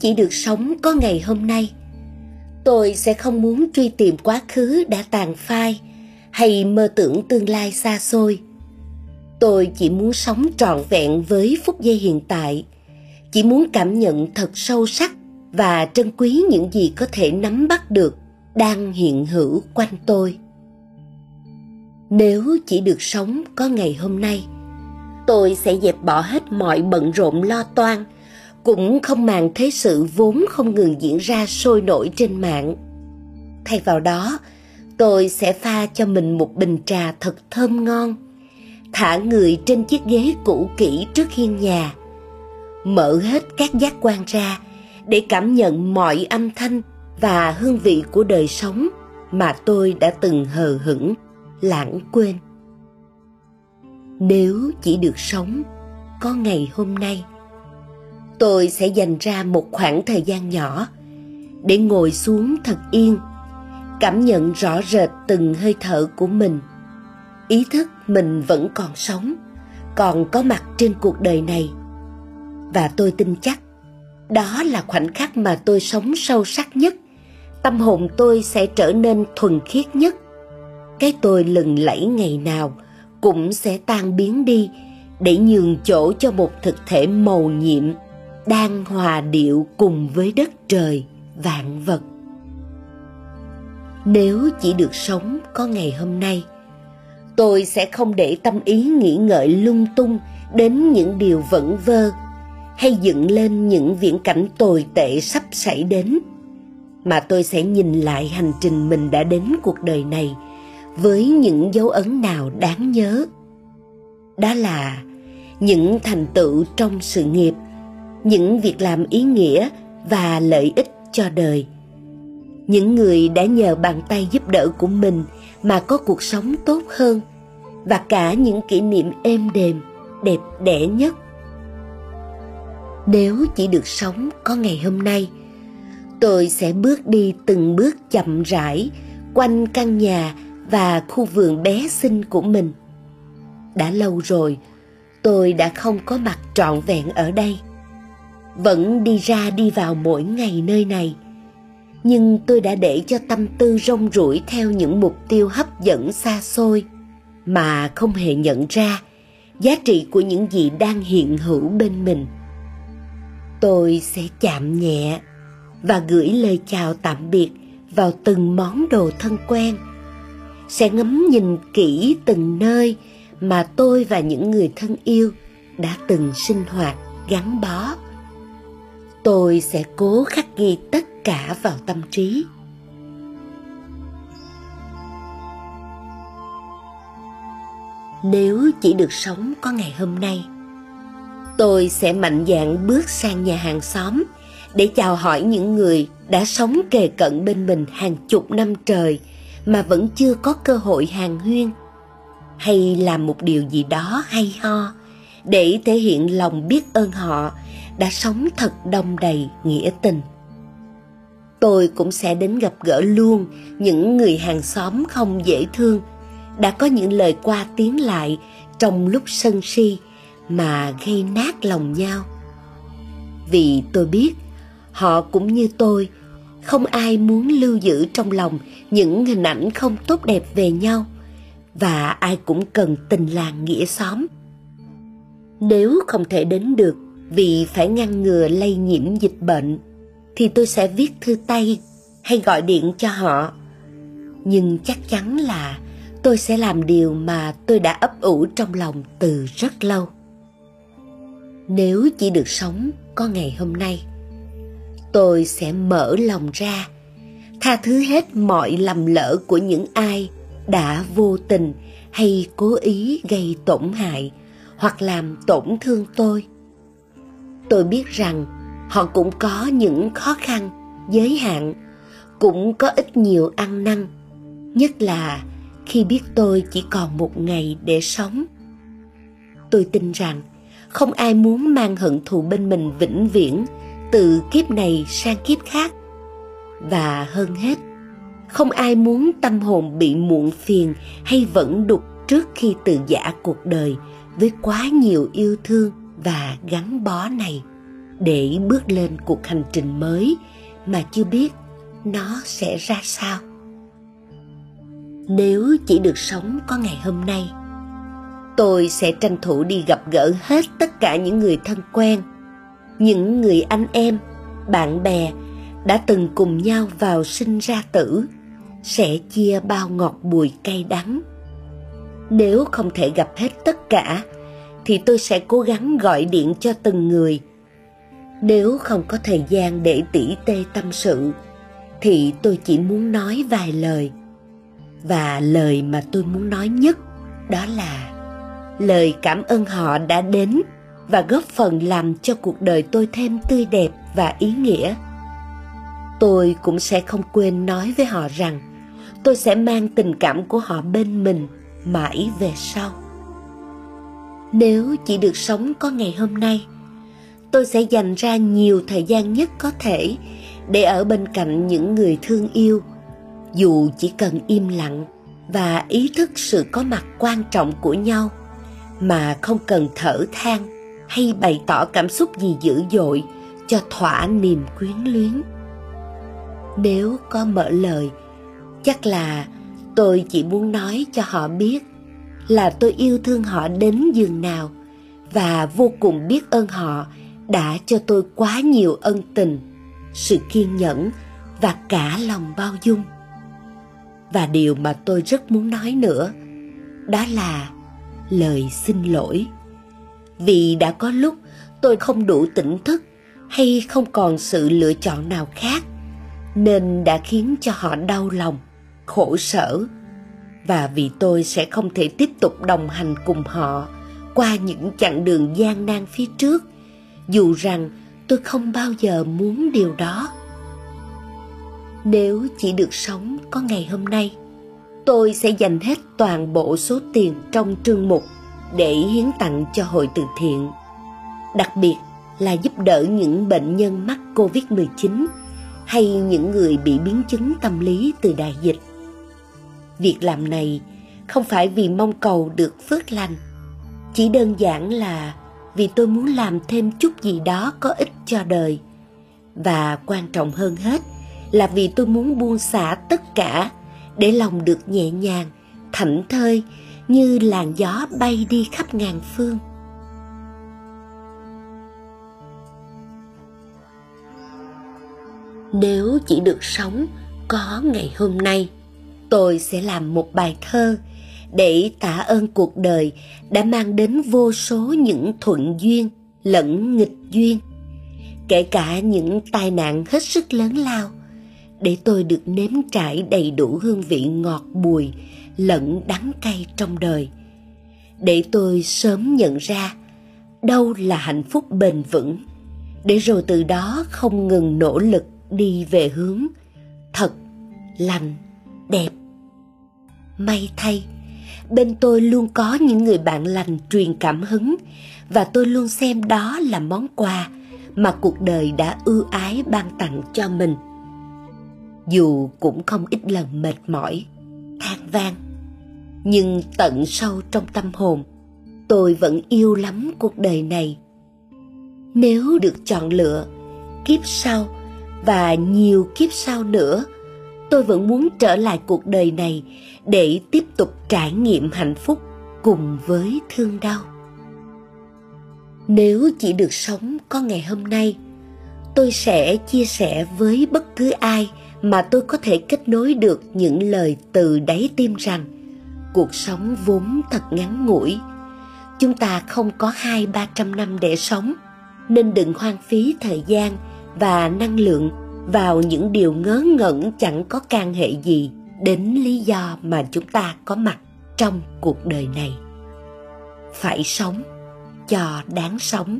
chỉ được sống có ngày hôm nay. Tôi sẽ không muốn truy tìm quá khứ đã tàn phai hay mơ tưởng tương lai xa xôi. Tôi chỉ muốn sống trọn vẹn với phút giây hiện tại, chỉ muốn cảm nhận thật sâu sắc và trân quý những gì có thể nắm bắt được đang hiện hữu quanh tôi. Nếu chỉ được sống có ngày hôm nay, tôi sẽ dẹp bỏ hết mọi bận rộn lo toan cũng không màng thế sự vốn không ngừng diễn ra sôi nổi trên mạng. Thay vào đó, tôi sẽ pha cho mình một bình trà thật thơm ngon, thả người trên chiếc ghế cũ kỹ trước hiên nhà, mở hết các giác quan ra để cảm nhận mọi âm thanh và hương vị của đời sống mà tôi đã từng hờ hững, lãng quên. Nếu chỉ được sống, có ngày hôm nay tôi sẽ dành ra một khoảng thời gian nhỏ để ngồi xuống thật yên, cảm nhận rõ rệt từng hơi thở của mình. Ý thức mình vẫn còn sống, còn có mặt trên cuộc đời này. Và tôi tin chắc, đó là khoảnh khắc mà tôi sống sâu sắc nhất. Tâm hồn tôi sẽ trở nên thuần khiết nhất. Cái tôi lừng lẫy ngày nào cũng sẽ tan biến đi để nhường chỗ cho một thực thể màu nhiệm đang hòa điệu cùng với đất trời, vạn vật. Nếu chỉ được sống có ngày hôm nay, tôi sẽ không để tâm ý nghĩ ngợi lung tung đến những điều vẩn vơ hay dựng lên những viễn cảnh tồi tệ sắp xảy đến, mà tôi sẽ nhìn lại hành trình mình đã đến cuộc đời này với những dấu ấn nào đáng nhớ. Đó là những thành tựu trong sự nghiệp những việc làm ý nghĩa và lợi ích cho đời. Những người đã nhờ bàn tay giúp đỡ của mình mà có cuộc sống tốt hơn và cả những kỷ niệm êm đềm, đẹp đẽ nhất. Nếu chỉ được sống có ngày hôm nay, tôi sẽ bước đi từng bước chậm rãi quanh căn nhà và khu vườn bé xinh của mình. Đã lâu rồi, tôi đã không có mặt trọn vẹn ở đây vẫn đi ra đi vào mỗi ngày nơi này. Nhưng tôi đã để cho tâm tư rong ruổi theo những mục tiêu hấp dẫn xa xôi, mà không hề nhận ra giá trị của những gì đang hiện hữu bên mình. Tôi sẽ chạm nhẹ và gửi lời chào tạm biệt vào từng món đồ thân quen. Sẽ ngắm nhìn kỹ từng nơi mà tôi và những người thân yêu đã từng sinh hoạt gắn bó tôi sẽ cố khắc ghi tất cả vào tâm trí. Nếu chỉ được sống có ngày hôm nay, tôi sẽ mạnh dạn bước sang nhà hàng xóm để chào hỏi những người đã sống kề cận bên mình hàng chục năm trời mà vẫn chưa có cơ hội hàng huyên. Hay làm một điều gì đó hay ho để thể hiện lòng biết ơn họ đã sống thật đông đầy nghĩa tình. Tôi cũng sẽ đến gặp gỡ luôn những người hàng xóm không dễ thương, đã có những lời qua tiếng lại trong lúc sân si mà gây nát lòng nhau. Vì tôi biết, họ cũng như tôi, không ai muốn lưu giữ trong lòng những hình ảnh không tốt đẹp về nhau và ai cũng cần tình làng nghĩa xóm. Nếu không thể đến được vì phải ngăn ngừa lây nhiễm dịch bệnh, thì tôi sẽ viết thư tay hay gọi điện cho họ. Nhưng chắc chắn là tôi sẽ làm điều mà tôi đã ấp ủ trong lòng từ rất lâu. Nếu chỉ được sống có ngày hôm nay, tôi sẽ mở lòng ra, tha thứ hết mọi lầm lỡ của những ai đã vô tình hay cố ý gây tổn hại hoặc làm tổn thương tôi tôi biết rằng họ cũng có những khó khăn, giới hạn, cũng có ít nhiều ăn năn, nhất là khi biết tôi chỉ còn một ngày để sống. Tôi tin rằng không ai muốn mang hận thù bên mình vĩnh viễn, từ kiếp này sang kiếp khác. Và hơn hết, không ai muốn tâm hồn bị muộn phiền hay vẫn đục trước khi từ giả cuộc đời với quá nhiều yêu thương và gắn bó này để bước lên cuộc hành trình mới mà chưa biết nó sẽ ra sao. Nếu chỉ được sống có ngày hôm nay, tôi sẽ tranh thủ đi gặp gỡ hết tất cả những người thân quen, những người anh em, bạn bè đã từng cùng nhau vào sinh ra tử, sẽ chia bao ngọt bùi cay đắng. Nếu không thể gặp hết tất cả thì tôi sẽ cố gắng gọi điện cho từng người. Nếu không có thời gian để tỉ tê tâm sự, thì tôi chỉ muốn nói vài lời. Và lời mà tôi muốn nói nhất đó là, lời cảm ơn họ đã đến và góp phần làm cho cuộc đời tôi thêm tươi đẹp và ý nghĩa. Tôi cũng sẽ không quên nói với họ rằng, tôi sẽ mang tình cảm của họ bên mình mãi về sau nếu chỉ được sống có ngày hôm nay, tôi sẽ dành ra nhiều thời gian nhất có thể để ở bên cạnh những người thương yêu, dù chỉ cần im lặng và ý thức sự có mặt quan trọng của nhau mà không cần thở than hay bày tỏ cảm xúc gì dữ dội cho thỏa niềm quyến luyến. Nếu có mở lời, chắc là tôi chỉ muốn nói cho họ biết là tôi yêu thương họ đến giường nào và vô cùng biết ơn họ đã cho tôi quá nhiều ân tình, sự kiên nhẫn và cả lòng bao dung. Và điều mà tôi rất muốn nói nữa đó là lời xin lỗi. Vì đã có lúc tôi không đủ tỉnh thức hay không còn sự lựa chọn nào khác, nên đã khiến cho họ đau lòng, khổ sở và vì tôi sẽ không thể tiếp tục đồng hành cùng họ qua những chặng đường gian nan phía trước, dù rằng tôi không bao giờ muốn điều đó. Nếu chỉ được sống có ngày hôm nay, tôi sẽ dành hết toàn bộ số tiền trong trương mục để hiến tặng cho hội từ thiện, đặc biệt là giúp đỡ những bệnh nhân mắc covid-19 hay những người bị biến chứng tâm lý từ đại dịch việc làm này không phải vì mong cầu được phước lành. Chỉ đơn giản là vì tôi muốn làm thêm chút gì đó có ích cho đời. Và quan trọng hơn hết là vì tôi muốn buông xả tất cả để lòng được nhẹ nhàng, thảnh thơi như làn gió bay đi khắp ngàn phương. Nếu chỉ được sống có ngày hôm nay tôi sẽ làm một bài thơ để tạ ơn cuộc đời đã mang đến vô số những thuận duyên lẫn nghịch duyên, kể cả những tai nạn hết sức lớn lao, để tôi được nếm trải đầy đủ hương vị ngọt bùi lẫn đắng cay trong đời. Để tôi sớm nhận ra đâu là hạnh phúc bền vững, để rồi từ đó không ngừng nỗ lực đi về hướng thật lành đẹp. May thay, bên tôi luôn có những người bạn lành truyền cảm hứng và tôi luôn xem đó là món quà mà cuộc đời đã ưu ái ban tặng cho mình. Dù cũng không ít lần mệt mỏi, than vang, nhưng tận sâu trong tâm hồn, tôi vẫn yêu lắm cuộc đời này. Nếu được chọn lựa, kiếp sau và nhiều kiếp sau nữa tôi vẫn muốn trở lại cuộc đời này để tiếp tục trải nghiệm hạnh phúc cùng với thương đau. Nếu chỉ được sống có ngày hôm nay, tôi sẽ chia sẻ với bất cứ ai mà tôi có thể kết nối được những lời từ đáy tim rằng, cuộc sống vốn thật ngắn ngủi. Chúng ta không có hai, ba trăm năm để sống, nên đừng hoang phí thời gian và năng lượng vào những điều ngớ ngẩn chẳng có can hệ gì đến lý do mà chúng ta có mặt trong cuộc đời này. Phải sống cho đáng sống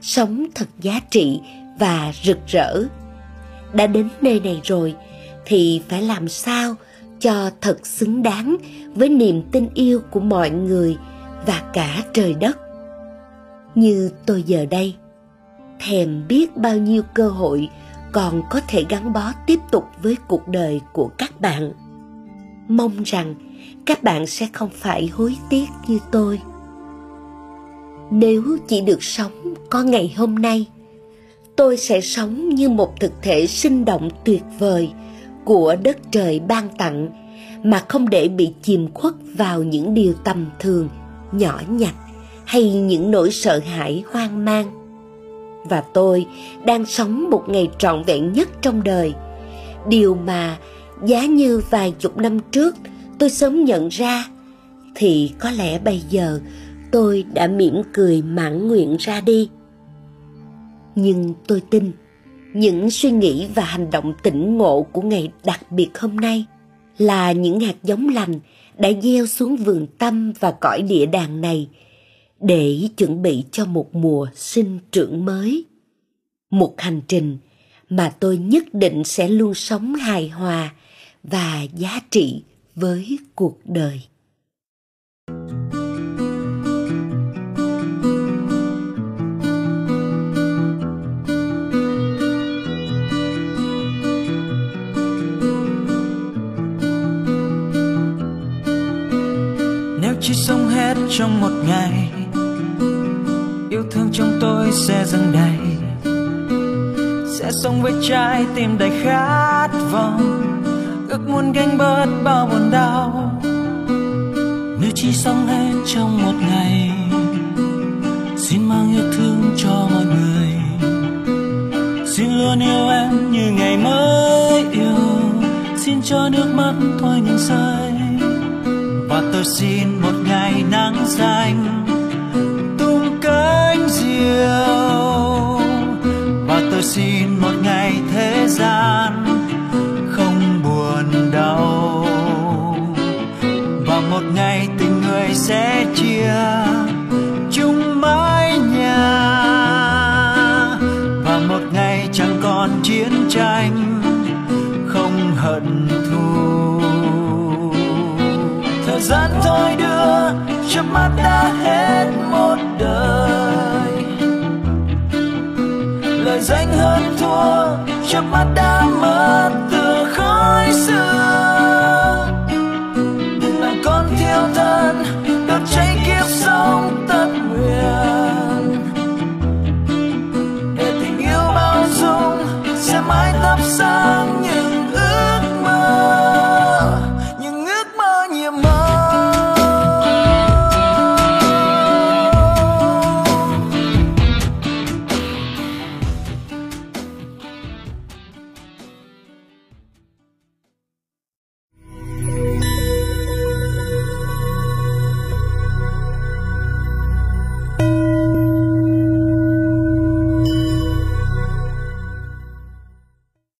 sống thật giá trị và rực rỡ. Đã đến nơi này rồi thì phải làm sao cho thật xứng đáng với niềm tin yêu của mọi người và cả trời đất. Như tôi giờ đây, thèm biết bao nhiêu cơ hội còn có thể gắn bó tiếp tục với cuộc đời của các bạn. Mong rằng các bạn sẽ không phải hối tiếc như tôi. Nếu chỉ được sống có ngày hôm nay, tôi sẽ sống như một thực thể sinh động tuyệt vời của đất trời ban tặng mà không để bị chìm khuất vào những điều tầm thường, nhỏ nhặt hay những nỗi sợ hãi hoang mang và tôi đang sống một ngày trọn vẹn nhất trong đời. Điều mà giá như vài chục năm trước tôi sớm nhận ra, thì có lẽ bây giờ tôi đã mỉm cười mãn nguyện ra đi. Nhưng tôi tin những suy nghĩ và hành động tỉnh ngộ của ngày đặc biệt hôm nay là những hạt giống lành đã gieo xuống vườn tâm và cõi địa đàng này để chuẩn bị cho một mùa sinh trưởng mới. Một hành trình mà tôi nhất định sẽ luôn sống hài hòa và giá trị với cuộc đời. Nếu chỉ sống hết trong một ngày sống với trái tim đầy khát vọng. Ước muốn gánh bớt bao buồn đau. Nếu chỉ sống hết trong một ngày, xin mang yêu thương cho mọi người. Xin luôn yêu em như ngày mới yêu. Xin cho nước mắt thôi ngừng rơi. Và tôi xin một ngày nắng xanh, tung cánh diều. Và tôi xin sẽ chia chung mái nhà. Và một ngày chẳng còn chiến tranh, không hận thù. Thời gian thôi đưa chớp mắt đã hết một đời. Lời danh hơn thua chớp mắt đã